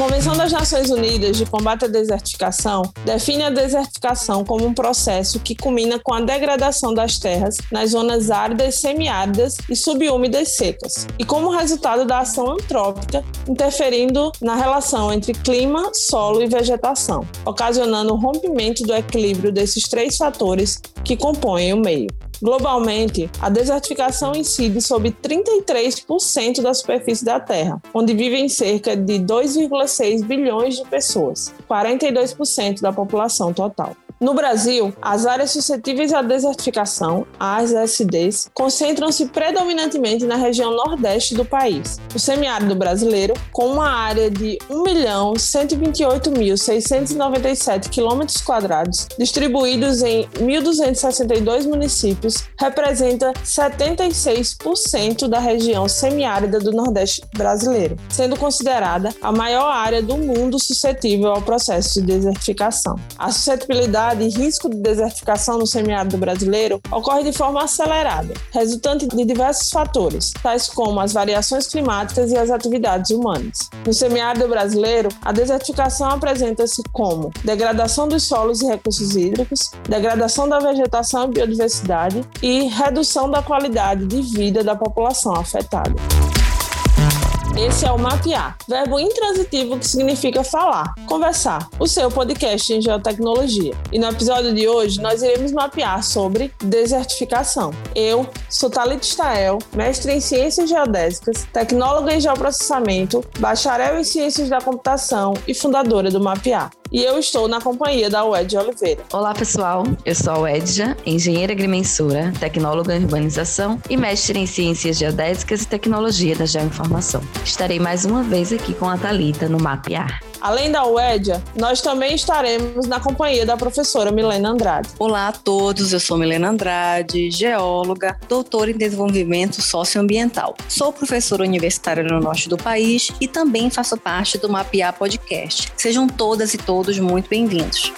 Convenção das Nações Unidas de Combate à Desertificação define a desertificação como um processo que culmina com a degradação das terras nas zonas áridas, semiáridas e subúmidas secas, e como resultado da ação antrópica interferindo na relação entre clima, solo e vegetação, ocasionando o rompimento do equilíbrio desses três fatores que compõem o meio. Globalmente, a desertificação incide sobre 33% da superfície da Terra, onde vivem cerca de 2,6 bilhões de pessoas, 42% da população total. No Brasil, as áreas suscetíveis à desertificação, as SDs, concentram-se predominantemente na região nordeste do país. O semiárido brasileiro, com uma área de 1.128.697 km, distribuídos em 1.262 municípios, representa 76% da região semiárida do Nordeste brasileiro, sendo considerada a maior área do mundo suscetível ao processo de desertificação. A suscetibilidade e risco de desertificação no semiárido brasileiro ocorre de forma acelerada, resultante de diversos fatores, tais como as variações climáticas e as atividades humanas. No semiárido brasileiro, a desertificação apresenta-se como degradação dos solos e recursos hídricos, degradação da vegetação e biodiversidade e redução da qualidade de vida da população afetada. Esse é o Mapear, verbo intransitivo que significa falar, conversar, o seu podcast em geotecnologia. E no episódio de hoje nós iremos mapear sobre desertificação. Eu sou Thalita Stael, mestre em Ciências Geodésicas, tecnóloga em Geoprocessamento, bacharel em Ciências da Computação e fundadora do Mapear e eu estou na companhia da UED Oliveira. Olá, pessoal. Eu sou a Uedja, engenheira agrimensura, tecnóloga em urbanização e mestre em ciências geodésicas e tecnologia da geoinformação. Estarei mais uma vez aqui com a Talita no Mapear. Além da UEDIA, nós também estaremos na companhia da professora Milena Andrade. Olá a todos, eu sou Milena Andrade, geóloga, doutora em desenvolvimento socioambiental. Sou professora universitária no norte do país e também faço parte do Mapear Podcast. Sejam todas e todos muito bem-vindos.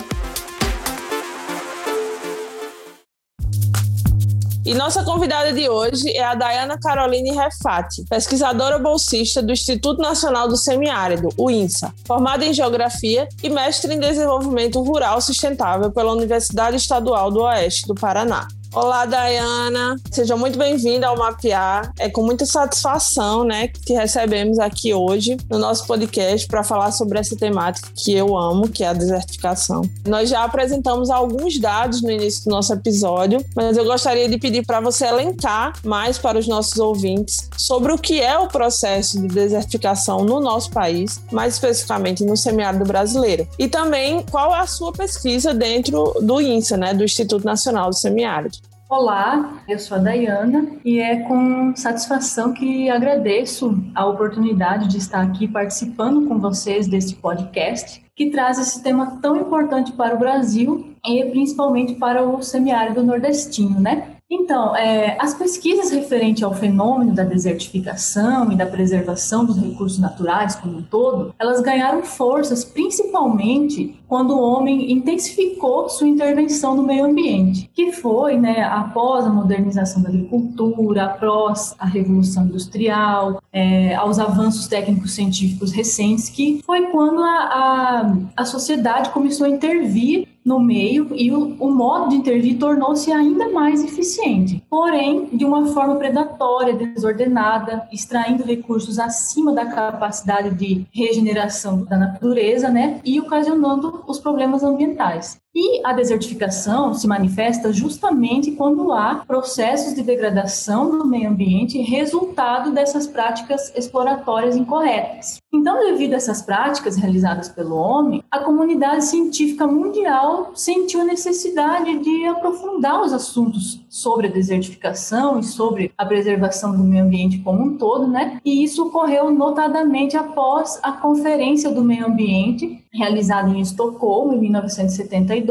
E nossa convidada de hoje é a Dayana Caroline Refati, pesquisadora bolsista do Instituto Nacional do Semiárido, o INSA, formada em Geografia e mestre em Desenvolvimento Rural Sustentável pela Universidade Estadual do Oeste do Paraná. Olá, Dayana. Seja muito bem-vinda ao Mapear. É com muita satisfação, né, que te recebemos aqui hoje no nosso podcast para falar sobre essa temática que eu amo, que é a desertificação. Nós já apresentamos alguns dados no início do nosso episódio, mas eu gostaria de pedir para você elencar mais para os nossos ouvintes sobre o que é o processo de desertificação no nosso país, mais especificamente no semiárido brasileiro. E também qual é a sua pesquisa dentro do INSA, né, do Instituto Nacional do Semiárido. Olá, eu sou a Dayana e é com satisfação que agradeço a oportunidade de estar aqui participando com vocês desse podcast que traz esse tema tão importante para o Brasil e principalmente para o semiárido nordestino, né? Então, é, as pesquisas referentes ao fenômeno da desertificação e da preservação dos recursos naturais como um todo, elas ganharam forças principalmente quando o homem intensificou sua intervenção no meio ambiente, que foi, né, após a modernização da agricultura, após a revolução industrial, é, aos avanços técnicos científicos recentes, que foi quando a, a, a sociedade começou a intervir no meio e o, o modo de intervir tornou-se ainda mais eficiente, porém de uma forma predatória, desordenada, extraindo recursos acima da capacidade de regeneração da natureza, né, e ocasionando os problemas ambientais. E a desertificação se manifesta justamente quando há processos de degradação do meio ambiente resultado dessas práticas exploratórias incorretas. Então, devido a essas práticas realizadas pelo homem, a comunidade científica mundial sentiu a necessidade de aprofundar os assuntos sobre a desertificação e sobre a preservação do meio ambiente como um todo, né? E isso ocorreu notadamente após a Conferência do Meio Ambiente realizado em Estocolmo, em 1972,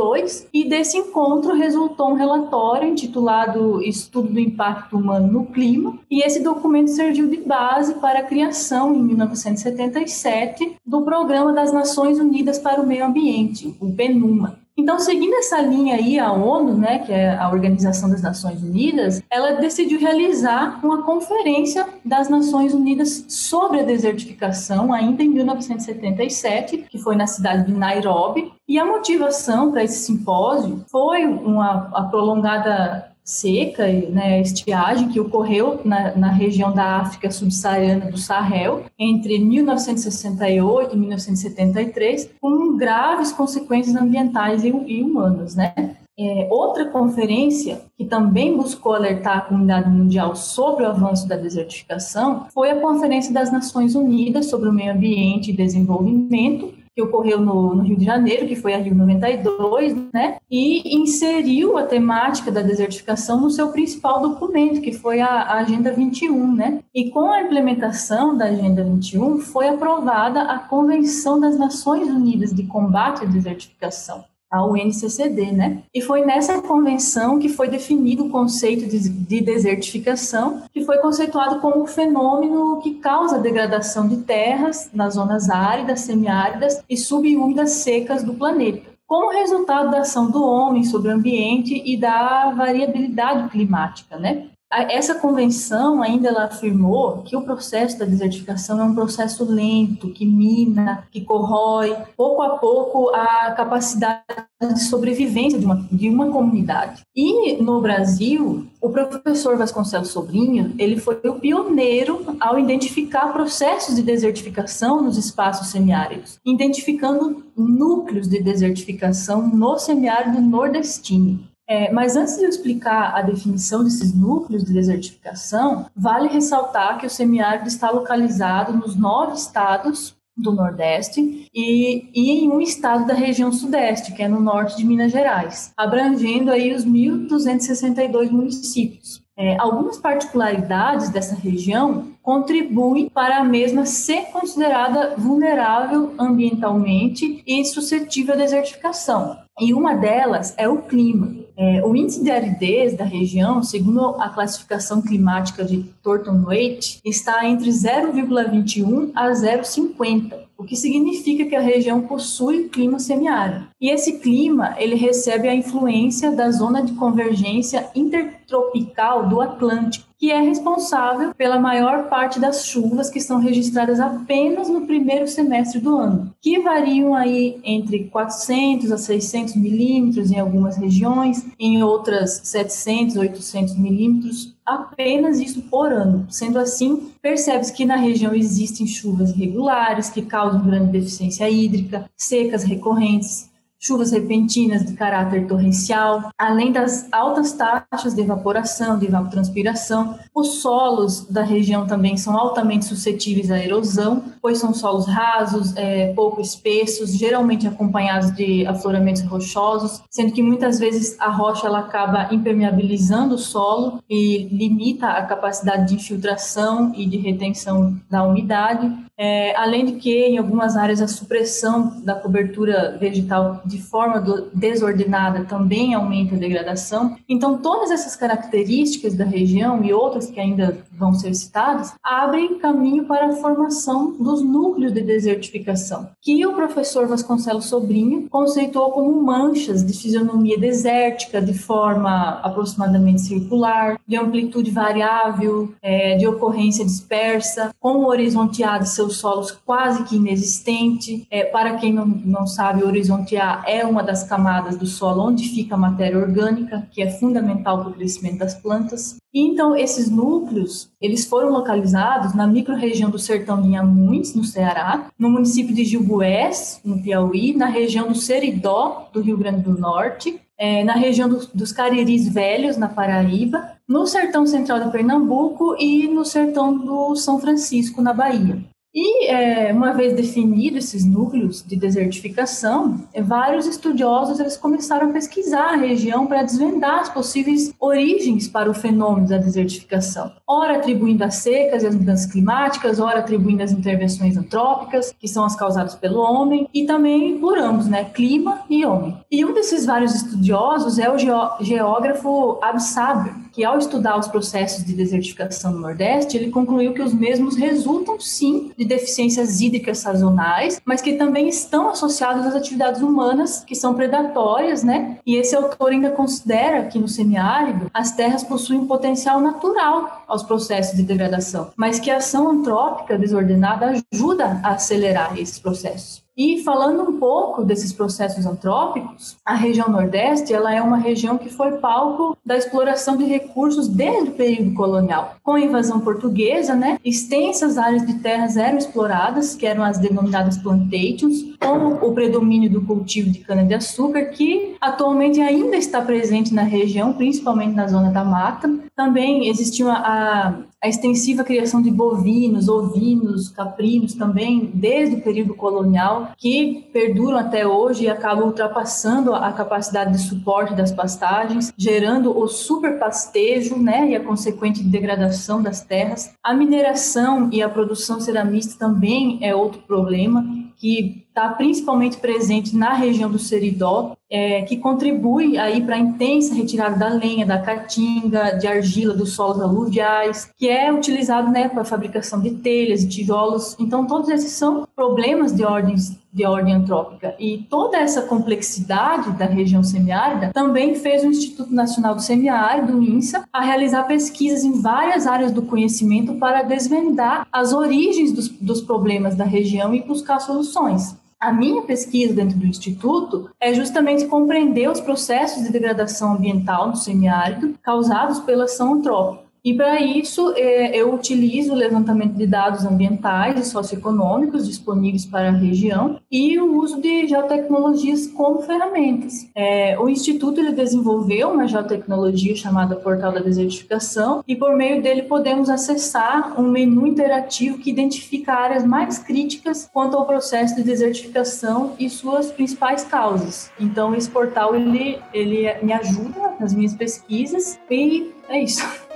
e desse encontro resultou um relatório intitulado Estudo do Impacto Humano no Clima, e esse documento serviu de base para a criação, em 1977, do Programa das Nações Unidas para o Meio Ambiente, o PNUMA. Então, seguindo essa linha aí, a ONU, né, que é a Organização das Nações Unidas, ela decidiu realizar uma conferência das Nações Unidas sobre a desertificação, ainda em 1977, que foi na cidade de Nairobi. E a motivação para esse simpósio foi uma prolongada seca, né, estiagem que ocorreu na, na região da África subsaariana do Sahel entre 1968 e 1973, com graves consequências ambientais e, e humanas, né? É, outra conferência que também buscou alertar a comunidade mundial sobre o avanço da desertificação foi a Conferência das Nações Unidas sobre o Meio Ambiente e Desenvolvimento, que ocorreu no, no, Rio de Janeiro, que foi a Rio 92, né? E inseriu a temática da desertificação no seu principal documento, que foi a, a Agenda 21, né? E com a implementação da Agenda 21 foi aprovada a Convenção das Nações Unidas de Combate à Desertificação a UNCCD, né? E foi nessa convenção que foi definido o conceito de, de desertificação, que foi conceituado como um fenômeno que causa a degradação de terras nas zonas áridas, semiáridas e subúmidas secas do planeta como resultado da ação do homem sobre o ambiente e da variabilidade climática, né? Essa convenção ainda ela afirmou que o processo da desertificação é um processo lento, que mina, que corrói, pouco a pouco, a capacidade de sobrevivência de uma, de uma comunidade. E no Brasil, o professor Vasconcelos Sobrinho, ele foi o pioneiro ao identificar processos de desertificação nos espaços semiáridos, identificando núcleos de desertificação no semiárido nordestino. É, mas antes de eu explicar a definição desses núcleos de desertificação, vale ressaltar que o semiárido está localizado nos nove estados do Nordeste e, e, em um estado da região Sudeste, que é no norte de Minas Gerais, abrangendo aí os 1.262 municípios. É, algumas particularidades dessa região contribuem para a mesma ser considerada vulnerável ambientalmente e suscetível à desertificação. E uma delas é o clima. É, o índice de aridez da região, segundo a classificação climática de Thornton Waite, está entre 0,21 a 0,50, o que significa que a região possui clima semiárido. E esse clima, ele recebe a influência da zona de convergência intertropical do Atlântico, que é responsável pela maior parte das chuvas que são registradas apenas no primeiro semestre do ano, que variam aí entre 400 a 600 milímetros em algumas regiões, em outras 700, 800 milímetros, apenas isso por ano. Sendo assim, percebe-se que na região existem chuvas irregulares que causam grande deficiência hídrica, secas recorrentes, chuvas repentinas de caráter torrencial, além das altas taxas de evaporação, de evapotranspiração. Os solos da região também são altamente suscetíveis à erosão, pois são solos rasos, é, pouco espessos, geralmente acompanhados de afloramentos rochosos, sendo que muitas vezes a rocha ela acaba impermeabilizando o solo e limita a capacidade de infiltração e de retenção da umidade. É, além de que, em algumas áreas, a supressão da cobertura vegetal de forma do, desordenada também aumenta a degradação. Então, todas essas características da região e outras que ainda vão ser citadas abrem caminho para a formação dos núcleos de desertificação, que o professor Vasconcelos Sobrinho conceitou como manchas de fisionomia desértica, de forma aproximadamente circular, de amplitude variável, é, de ocorrência dispersa, com horizonteado seus solos quase que inexistente. É, para quem não, não sabe, o horizonte A é uma das camadas do solo onde fica a matéria orgânica, que é fundamental para o crescimento das plantas. Então, esses núcleos, eles foram localizados na microrregião do Sertão de Inhamuns, no Ceará, no município de Gilboés, no Piauí, na região do Seridó, do Rio Grande do Norte, é, na região do, dos Cariris Velhos, na Paraíba, no sertão central de Pernambuco e no sertão do São Francisco, na Bahia. E, é, uma vez definidos esses núcleos de desertificação, é, vários estudiosos eles começaram a pesquisar a região para desvendar as possíveis origens para o fenômeno da desertificação. Ora atribuindo as secas e as mudanças climáticas, ora atribuindo as intervenções antrópicas, que são as causadas pelo homem, e também por ambos, né, clima e homem. E um desses vários estudiosos é o geógrafo Absaber, que ao estudar os processos de desertificação no Nordeste, ele concluiu que os mesmos resultam sim de deficiências hídricas sazonais, mas que também estão associados às atividades humanas que são predatórias, né? E esse autor ainda considera que no semiárido as terras possuem um potencial natural aos processos de degradação, mas que a ação antrópica desordenada ajuda a acelerar esses processos. E falando um pouco desses processos antrópicos, a região Nordeste ela é uma região que foi palco da exploração de recursos desde o período colonial. Com a invasão portuguesa, né, extensas áreas de terras eram exploradas, que eram as denominadas plantations, com o predomínio do cultivo de cana-de-açúcar, que atualmente ainda está presente na região, principalmente na zona da mata. Também existiu a, a extensiva criação de bovinos, ovinos, caprinos também, desde o período colonial, que perduram até hoje e acabam ultrapassando a capacidade de suporte das pastagens, gerando o superpastejo né, e a consequente degradação das terras. A mineração e a produção ceramista também é outro problema que está principalmente presente na região do Seridó, é, que contribui aí para a intensa retirada da lenha, da caatinga, de argila dos solos aluviais, que é utilizado né, para a fabricação de telhas e tijolos. Então, todos esses são problemas de ordens de ordem antrópica. E toda essa complexidade da região semiárida também fez o Instituto Nacional do Semiárido, o INSA, a realizar pesquisas em várias áreas do conhecimento para desvendar as origens dos, dos problemas da região e buscar soluções. A minha pesquisa dentro do Instituto é justamente compreender os processos de degradação ambiental no semiárido causados pela ação antrópica. E para isso, é, eu utilizo o levantamento de dados ambientais e socioeconômicos disponíveis para a região e o uso de geotecnologias como ferramentas. É, o Instituto ele desenvolveu uma geotecnologia chamada Portal da Desertificação e por meio dele podemos acessar um menu interativo que identifica áreas mais críticas quanto ao processo de desertificação e suas principais causas. Então, esse portal ele, ele me ajuda nas minhas pesquisas e é isso.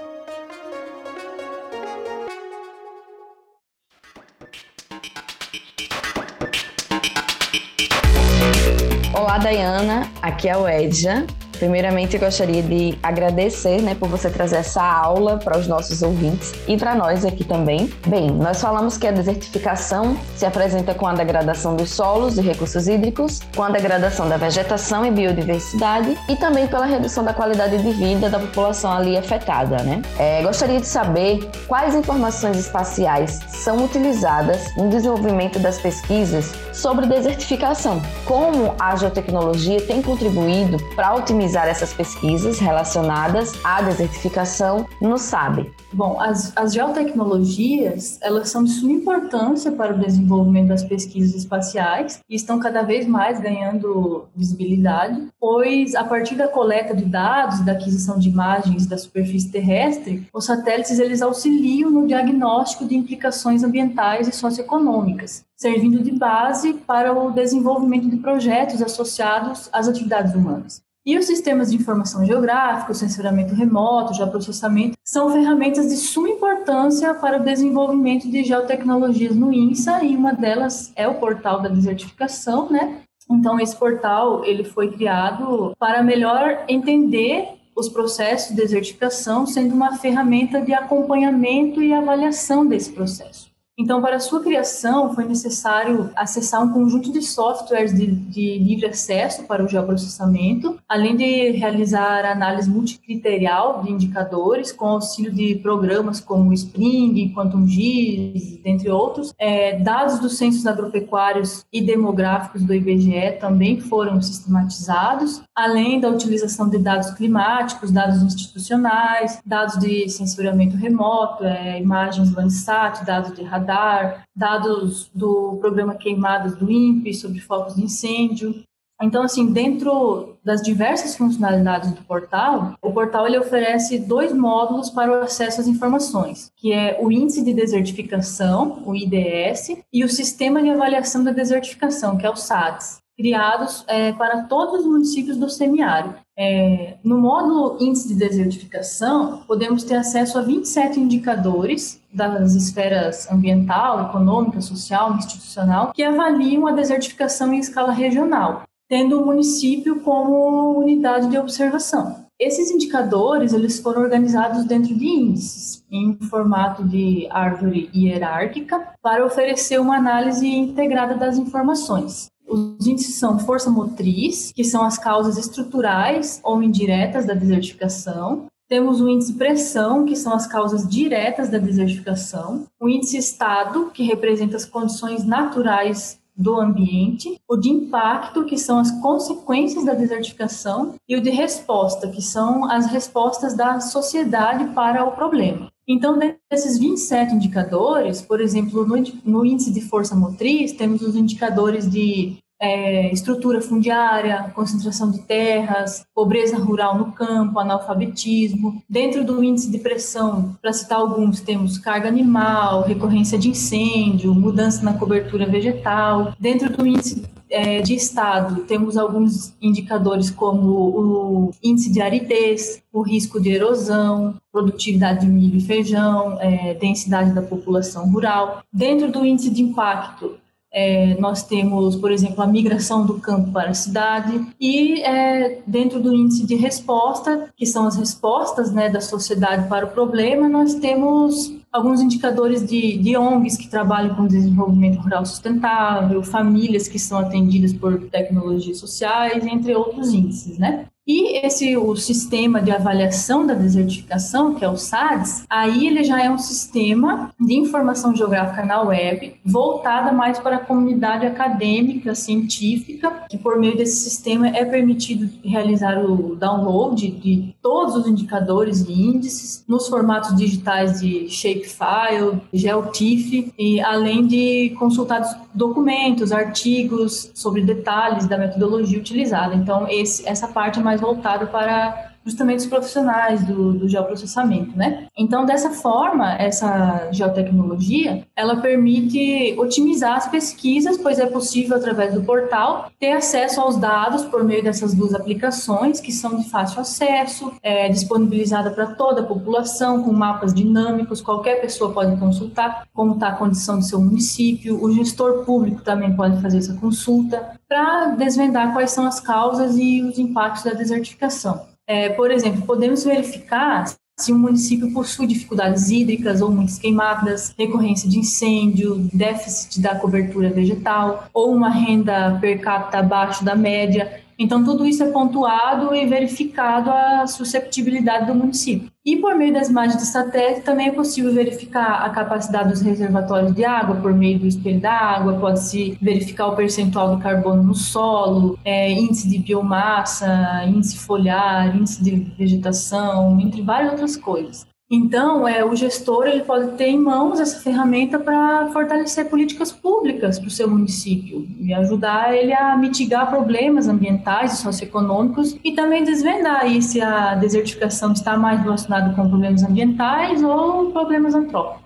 Olá, Dayana. Aqui é o Edja. Primeiramente, eu gostaria de agradecer né, por você trazer essa aula para os nossos ouvintes e para nós aqui também. Bem, nós falamos que a desertificação se apresenta com a degradação dos solos e recursos hídricos, com a degradação da vegetação e biodiversidade e também pela redução da qualidade de vida da população ali afetada. Né? É, gostaria de saber quais informações espaciais são utilizadas no desenvolvimento das pesquisas sobre desertificação, como a geotecnologia tem contribuído para otimizar otimizar essas pesquisas relacionadas à desertificação no SAB? Bom, as, as geotecnologias, elas são de suma importância para o desenvolvimento das pesquisas espaciais e estão cada vez mais ganhando visibilidade, pois a partir da coleta de dados, da aquisição de imagens da superfície terrestre, os satélites eles auxiliam no diagnóstico de implicações ambientais e socioeconômicas, servindo de base para o desenvolvimento de projetos associados às atividades humanas. E os sistemas de informação geográfica, o censuramento remoto, o geoprocessamento, são ferramentas de suma importância para o desenvolvimento de geotecnologias no INSA, e uma delas é o portal da desertificação, né? Então, esse portal ele foi criado para melhor entender os processos de desertificação, sendo uma ferramenta de acompanhamento e avaliação desse processo. Então, para sua criação, foi necessário acessar um conjunto de softwares de, de, livre acesso para o geoprocessamento, além de realizar análise multicriterial de indicadores, com auxílio de programas como Spring, QuantumGIS, dentre outros. É, dados dos censos agropecuários e demográficos do IBGE também foram sistematizados, além da utilização de dados climáticos, dados institucionais, dados de censuramento remoto, é, imagens Landsat, dados de radar radar, dados do programa Queimadas do INPE sobre focos de incêndio. Então, assim, dentro das diversas funcionalidades do portal, o portal ele oferece dois módulos para o acesso às informações, que é o Índice de Desertificação, o IDS, e o Sistema de Avaliação da Desertificação, que é o SADS criados é, para todos os municípios do semiárido. É, no módulo Índice de Desertificação, podemos ter acesso a 27 indicadores das esferas ambiental, econômica, social, institucional, que avaliam a desertificação em escala regional, tendo o município como unidade de observação. Esses indicadores eles foram organizados dentro de índices, em formato de árvore hierárquica, para oferecer uma análise integrada das informações. Os índices são força motriz, que são as causas estruturais ou indiretas da desertificação. Temos o índice pressão, que são as causas diretas da desertificação. O índice estado, que representa as condições naturais do ambiente, o de impacto, que são as consequências da desertificação, e o de resposta, que são as respostas da sociedade para o problema. Então, desses 27 indicadores, por exemplo, no, índice de força motriz, temos os indicadores de é, estrutura fundiária, concentração de terras, pobreza rural no campo, analfabetismo. Dentro do índice de pressão, para citar alguns, temos carga animal, recorrência de incêndio, mudança na cobertura vegetal. Dentro do índice é, de estado, temos alguns indicadores como o índice de aridez, o risco de erosão, produtividade de milho e feijão, é, densidade da população rural. Dentro do índice de impacto, é, nós temos, por exemplo, a migração do campo para a cidade e é, dentro do índice de resposta, que são as respostas né, da sociedade para o problema, nós temos alguns indicadores de, de ONGs que trabalham com desenvolvimento rural sustentável, famílias que são atendidas por tecnologias sociais, entre outros índices, né? E esse o sistema de avaliação da desertificação, que é o SADS, aí ele já é um sistema de informação geográfica na web, voltada mais para a comunidade acadêmica, científica, que por meio desse sistema é permitido realizar o download de todos os indicadores e índices nos formatos digitais de Shapefile, GeoTIFF, e além de consultar documentos, artigos sobre detalhes da metodologia utilizada. Então, esse, essa parte é mais mais voltado para justamente os profissionais do, do geoprocessamento, né? Então, dessa forma, essa geotecnologia, ela permite otimizar as pesquisas, pois é possível, através do portal, ter acesso aos dados por meio dessas duas aplicações, que são de fácil acesso, é, disponibilizada para toda a população, com mapas dinâmicos, qualquer pessoa pode consultar como está a condição do seu município, o gestor público também pode fazer essa consulta, para desvendar quais são as causas e os impactos da desertificação. É, por exemplo, podemos verificar se um município possui dificuldades hídricas ou muitas queimadas, recorrência de incêndio, déficit da cobertura vegetal ou uma renda per capita abaixo da média então, tudo isso é pontuado e verificado a susceptibilidade do município. E por meio das imagens de satélite também é possível verificar a capacidade dos reservatórios de água por meio do espelho da água, pode-se verificar o percentual de carbono no solo, é, índice de biomassa, índice foliar, índice de vegetação, entre várias outras coisas. Então, é, o gestor ele pode ter em mãos essa ferramenta para fortalecer políticas públicas para o seu município e ajudar ele a mitigar problemas ambientais e socioeconômicos e também desvendar aí se a desertificação está mais relacionada com problemas ambientais ou problemas antrópicos.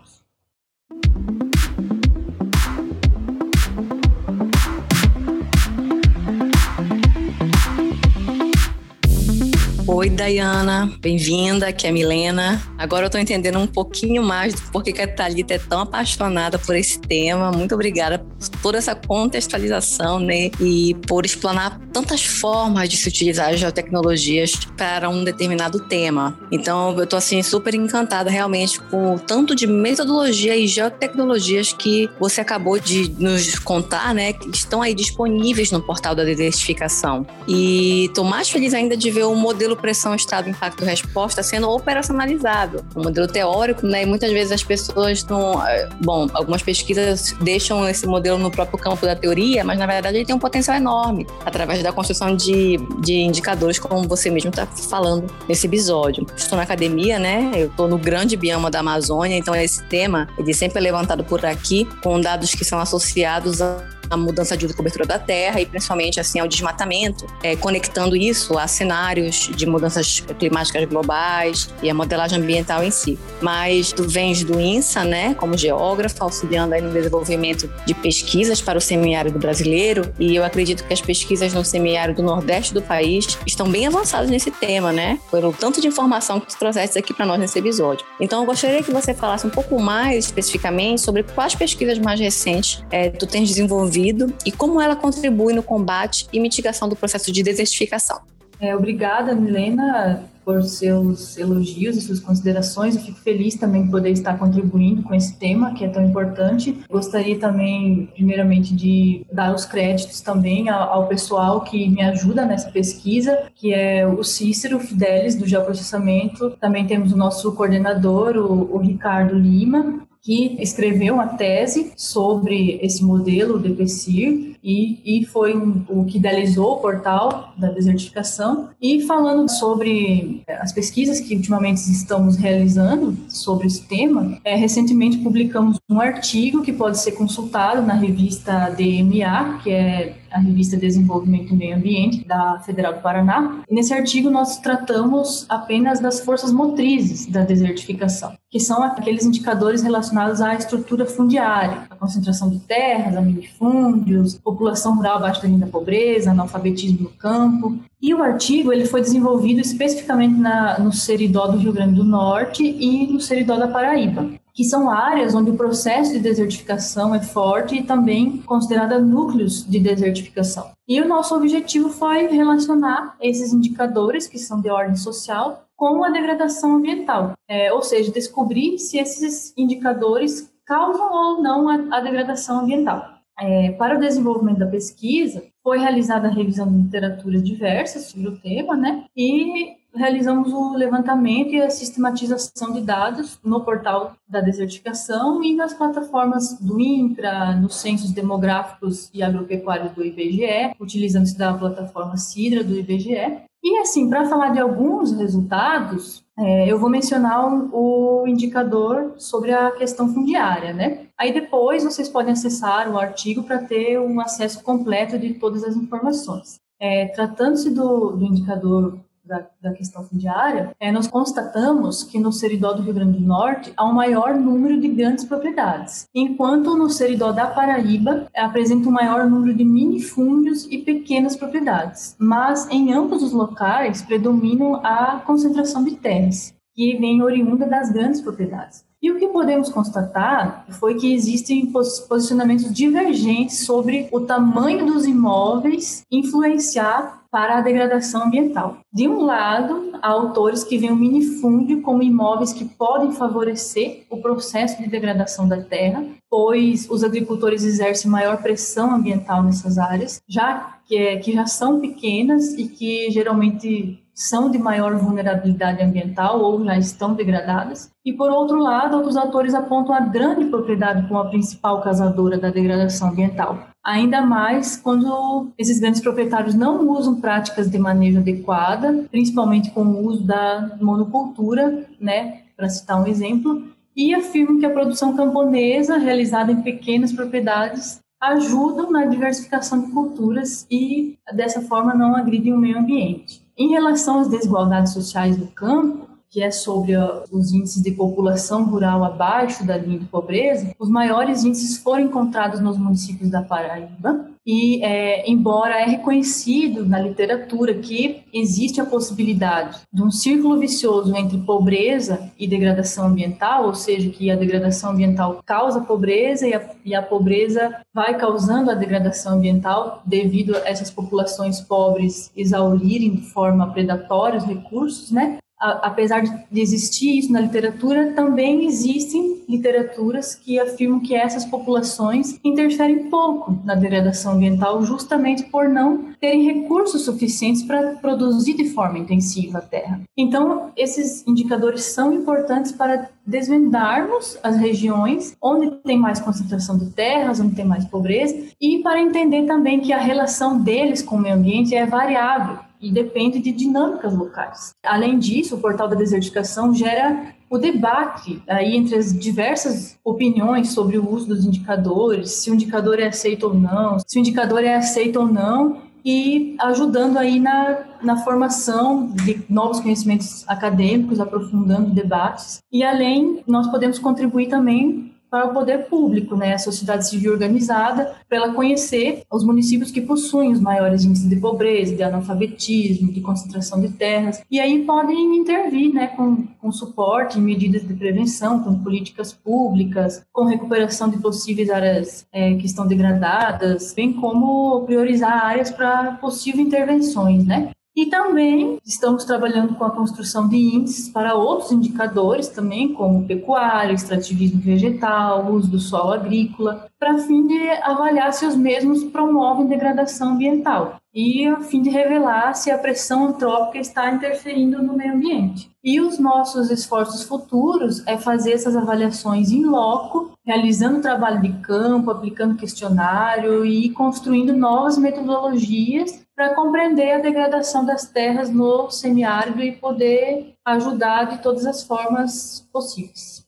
Oi, Dayana, bem-vinda, aqui é a Milena. Agora eu tô entendendo um pouquinho mais do porquê que a Thalita é tão apaixonada por esse tema. Muito obrigada por toda essa contextualização, né? E por explanar tantas formas de se utilizar as geotecnologias para um determinado tema. Então, eu tô assim super encantada realmente com o tanto de metodologia e geotecnologias que você acabou de nos contar, né? Que estão aí disponíveis no portal da desertificação. E tô mais feliz ainda de ver o modelo pressão, estado, impacto, resposta sendo operacionalizado. O modelo teórico, né? E muitas vezes as pessoas não. Eh, bom, algumas pesquisas deixam esse modelo no próprio campo da teoria, mas na verdade ele tem um potencial enorme através da construção de, de indicadores, como você mesmo está falando nesse episódio. Estou na academia, né? Eu estou no grande bioma da Amazônia, então esse tema ele sempre é levantado por aqui com dados que são associados a à mudança de cobertura da terra e principalmente assim ao desmatamento, é, conectando isso a cenários de mudanças climáticas globais e a modelagem ambiental em si. Mas tu vens do INSA, né, como geógrafa, auxiliando aí no desenvolvimento de pesquisas para o semiárido brasileiro e eu acredito que as pesquisas no semiárido nordeste do país estão bem avançadas nesse tema, né? Pelo tanto de informação que tu trouxeste aqui para nós nesse episódio. Então eu gostaria que você falasse um pouco mais especificamente sobre quais pesquisas mais recentes é, tu tens desenvolvido e como ela contribui no combate e mitigação do processo de desertificação. É, obrigada, Milena, por seus elogios e suas considerações. Eu fico feliz também de poder estar contribuindo com esse tema que é tão importante. Gostaria também, primeiramente, de dar os créditos também ao, pessoal que me ajuda nessa pesquisa, que é o Cícero Fidelis, do Geoprocessamento. Também temos o nosso coordenador, o Ricardo Lima, que escreveu uma tese sobre esse modelo DPCIR e, e foi um, o que idealizou o portal da desertificação. E falando sobre é, as pesquisas que ultimamente estamos realizando sobre esse tema, é, recentemente publicamos um artigo que pode ser consultado na revista DMA, que é a revista Desenvolvimento e Meio Ambiente da Federal do Paraná. E nesse artigo nós tratamos apenas das forças motrizes da desertificação, que são aqueles indicadores relacionados à estrutura fundiária, a concentração de terras, a minifúndios, população rural abaixo da linha da pobreza, analfabetismo no campo. E o artigo ele foi desenvolvido especificamente na, no Seridó do Rio Grande do Norte e no Seridó da Paraíba que são áreas onde o processo de desertificação é forte e também considerada núcleos de desertificação. E o nosso objetivo foi relacionar esses indicadores, que são de ordem social, com a degradação ambiental, é, ou seja, descobrir se esses indicadores causam ou não a, a degradação ambiental. É, para o desenvolvimento da pesquisa, foi realizada a revisão de literaturas diversas sobre o tema, né? E realizamos o levantamento e a sistematização de dados no portal da desertificação e nas plataformas do INCRA, nos censos demográficos e agropecuários do IBGE, utilizando-se da plataforma CIDRA do IBGE. E assim, para falar de alguns resultados, é, eu vou mencionar o, indicador sobre a questão fundiária, né? Aí depois vocês podem acessar o artigo para ter um acesso completo de todas as informações. É, Tratando-se do, do indicador da, da questão fundiária, é, nós constatamos que no Seridó do Rio Grande do Norte há um maior número de grandes propriedades, enquanto no Seridó da Paraíba apresenta um maior número de minifúndios e pequenas propriedades. Mas em ambos os locais predominam a concentração de terras, que vem oriunda das grandes propriedades. E o que podemos constatar foi que existem posicionamentos divergentes sobre o tamanho dos imóveis influenciar para a degradação ambiental. De um lado, há autores que veem o minifúndio como imóveis que podem favorecer o processo de degradação da terra, pois os agricultores exercem maior pressão ambiental nessas áreas, já que, é, que já são pequenas e que geralmente são de maior vulnerabilidade ambiental ou já estão degradadas. E, por outro lado, outros autores apontam a grande propriedade como a principal causadora da degradação ambiental. Ainda mais quando esses grandes proprietários não usam práticas de manejo adequada, principalmente com o uso da monocultura, né, para citar um exemplo, e afirmam que a produção camponesa, realizada em pequenas propriedades, ajudam na diversificação de culturas e, dessa forma, não agridem o meio ambiente. Em relação às desigualdades sociais do campo, que é sobre os índices de população rural abaixo da linha de pobreza, os maiores índices foram encontrados nos municípios da Paraíba. E, é, embora é reconhecido na literatura que existe a possibilidade de um círculo vicioso entre pobreza e degradação ambiental, ou seja, que a degradação ambiental causa pobreza e a, e a pobreza vai causando a degradação ambiental devido a essas populações pobres exaurirem de forma predatória os recursos, né? Apesar de existir isso na literatura, também existem literaturas que afirmam que essas populações interferem pouco na degradação ambiental, justamente por não terem recursos suficientes para produzir de forma intensiva a terra. Então, esses indicadores são importantes para desvendarmos as regiões onde tem mais concentração de terras, onde tem mais pobreza, e para entender também que a relação deles com o meio ambiente é variável e depende de dinâmicas locais. Além disso, o portal da desertificação gera o debate aí entre as diversas opiniões sobre o uso dos indicadores, se o indicador é aceito ou não, se o indicador é aceito ou não, e ajudando aí na, na formação de novos conhecimentos acadêmicos, aprofundando debates. E além, nós podemos contribuir também para o poder público, né, a sociedade civil organizada, para ela conhecer os municípios que possuem os maiores índices de pobreza, de analfabetismo, de concentração de terras, e aí podem intervir, né, com, com suporte, medidas de prevenção, com políticas públicas, com recuperação de possíveis áreas é, que estão degradadas, bem como priorizar áreas para possíveis intervenções, né. E também estamos trabalhando com a construção de índices para outros indicadores também, como pecuária, extrativismo vegetal, uso do solo agrícola, para fim de avaliar se os mesmos promovem degradação ambiental e a fim de revelar se a pressão antrópica está interferindo no meio ambiente. E os nossos esforços futuros é fazer essas avaliações em loco, realizando trabalho de campo, aplicando questionário e construindo novas metodologias para compreender a degradação das terras no semiárido e poder ajudar de todas as formas possíveis.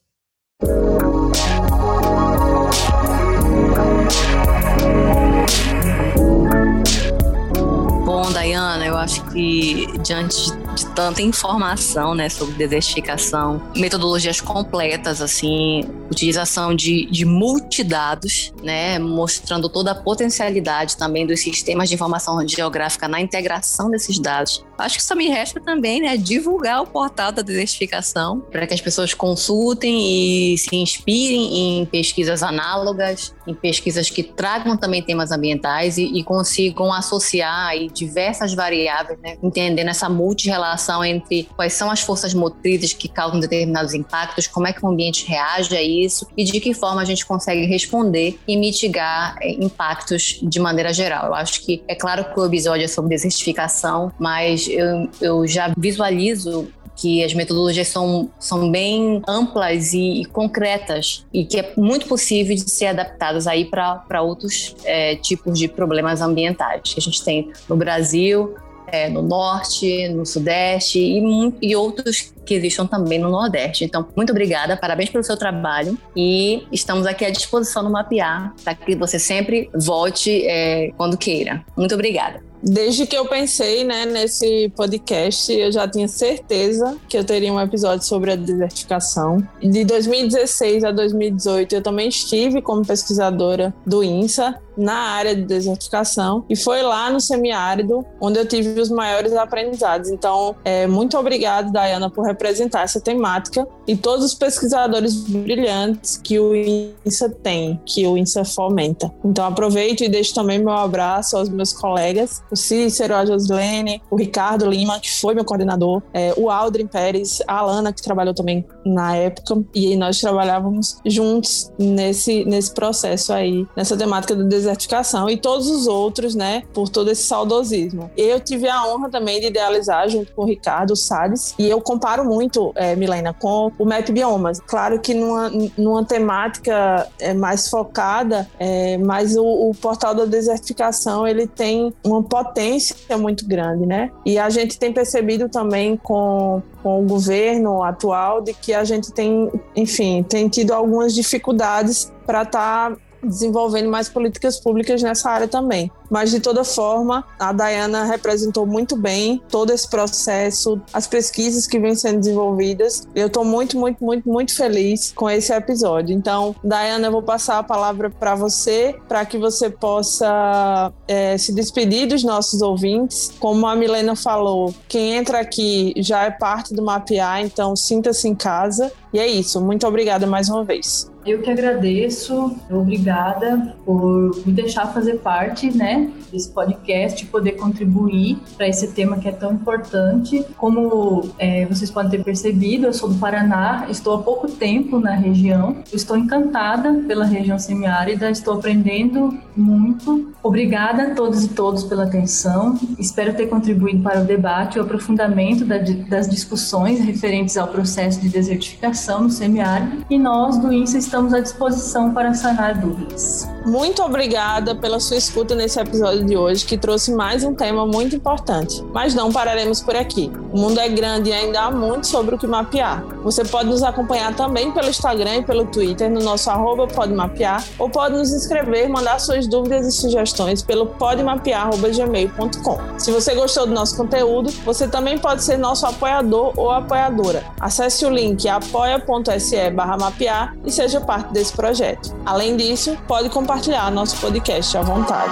Bom, Dayana, eu acho que diante de de tanta informação, né, sobre desertificação, metodologias completas, assim, utilização de, de multidados, né, mostrando toda a potencialidade também dos sistemas de informação geográfica na integração desses dados. Acho que só me resta também, né, divulgar o portal da desertificação para que as pessoas consultem e se inspirem em pesquisas análogas, em pesquisas que tragam também temas ambientais e, e consigam associar aí diversas variáveis, né, entendendo essa multirelação relação entre quais são as forças motrizes que causam determinados impactos, como é que o ambiente reage a isso e de que forma a gente consegue responder e mitigar é, impactos de maneira geral. Eu acho que é claro que o episódio é sobre desertificação, mas eu, eu já visualizo que as metodologias são, são bem amplas e, e, concretas e que é muito possível de ser adaptadas aí para outros é, tipos de problemas ambientais que a gente tem no Brasil, é, no norte, no sudeste e, e outros que existam também no Nordeste. Então, muito obrigada, parabéns pelo seu trabalho e estamos aqui à disposição no Mapear para que você sempre volte é, quando queira. Muito obrigada. Desde que eu pensei né, nesse podcast, eu já tinha certeza que eu teria um episódio sobre a desertificação. De 2016 a 2018, eu também estive como pesquisadora do INSA na área de desertificação e foi lá no semiárido onde eu tive os maiores aprendizados. Então, é, muito obrigado, Dayana, por representar essa temática e todos os pesquisadores brilhantes que o INSA tem, que o INSA fomenta. Então, aproveito e deixo também meu abraço aos meus colegas, o Cícero, a Joslene, o Ricardo Lima, que foi meu coordenador, é, o Aldrin Pérez, a Alana, que trabalhou também na época, e nós trabalhávamos juntos nesse, nesse processo aí, nessa temática do desertificação, e todos os outros, né, por todo esse saudosismo. Eu tive a honra também de idealizar, junto com o Ricardo Salles, e eu comparo muito, é, Milena, com o MAP Biomas. Claro que numa, numa temática é, mais focada, é, mas o, o portal da desertificação, ele tem uma potência muito grande, né? E a gente tem percebido também com, com o governo atual de que a gente tem, enfim, tem tido algumas dificuldades para estar tá desenvolvendo mais políticas públicas nessa área também. Mas, de toda forma, a Dayana representou muito bem todo esse processo, as pesquisas que vêm sendo desenvolvidas. Eu estou muito, muito, muito, muito feliz com esse episódio. Então, Dayana, eu vou passar a palavra para você, para que você possa é, se despedir dos nossos ouvintes. Como a Milena falou, quem entra aqui já é parte do Mapear, então sinta-se em casa. E é isso. Muito obrigada mais uma vez. Eu que agradeço, obrigada por me deixar fazer parte, né, desse podcast, poder contribuir para esse tema que é tão importante. Como é, vocês podem ter percebido, eu sou do Paraná, estou há pouco tempo na região, estou encantada pela região semiárida, estou aprendendo muito. Obrigada a todos e todos pela atenção. Espero ter contribuído para o debate e o aprofundamento das discussões referentes ao processo de desertificação no semiárido. E nós do INSA estamos à disposição para sanar dúvidas. Muito obrigada pela sua escuta nesse episódio de hoje, que trouxe mais um tema muito importante. Mas não pararemos por aqui. O mundo é grande e ainda há muito sobre o que mapear. Você pode nos acompanhar também pelo Instagram e pelo Twitter, no nosso arroba podemapear, ou pode nos escrever, mandar suas dúvidas e sugestões pelo podemapear.gmail.com. Se você gostou do nosso conteúdo, você também pode ser nosso apoiador ou apoiadora. Acesse o link apoia.se mapear e parte desse projeto. Além disso, pode compartilhar nosso podcast à vontade.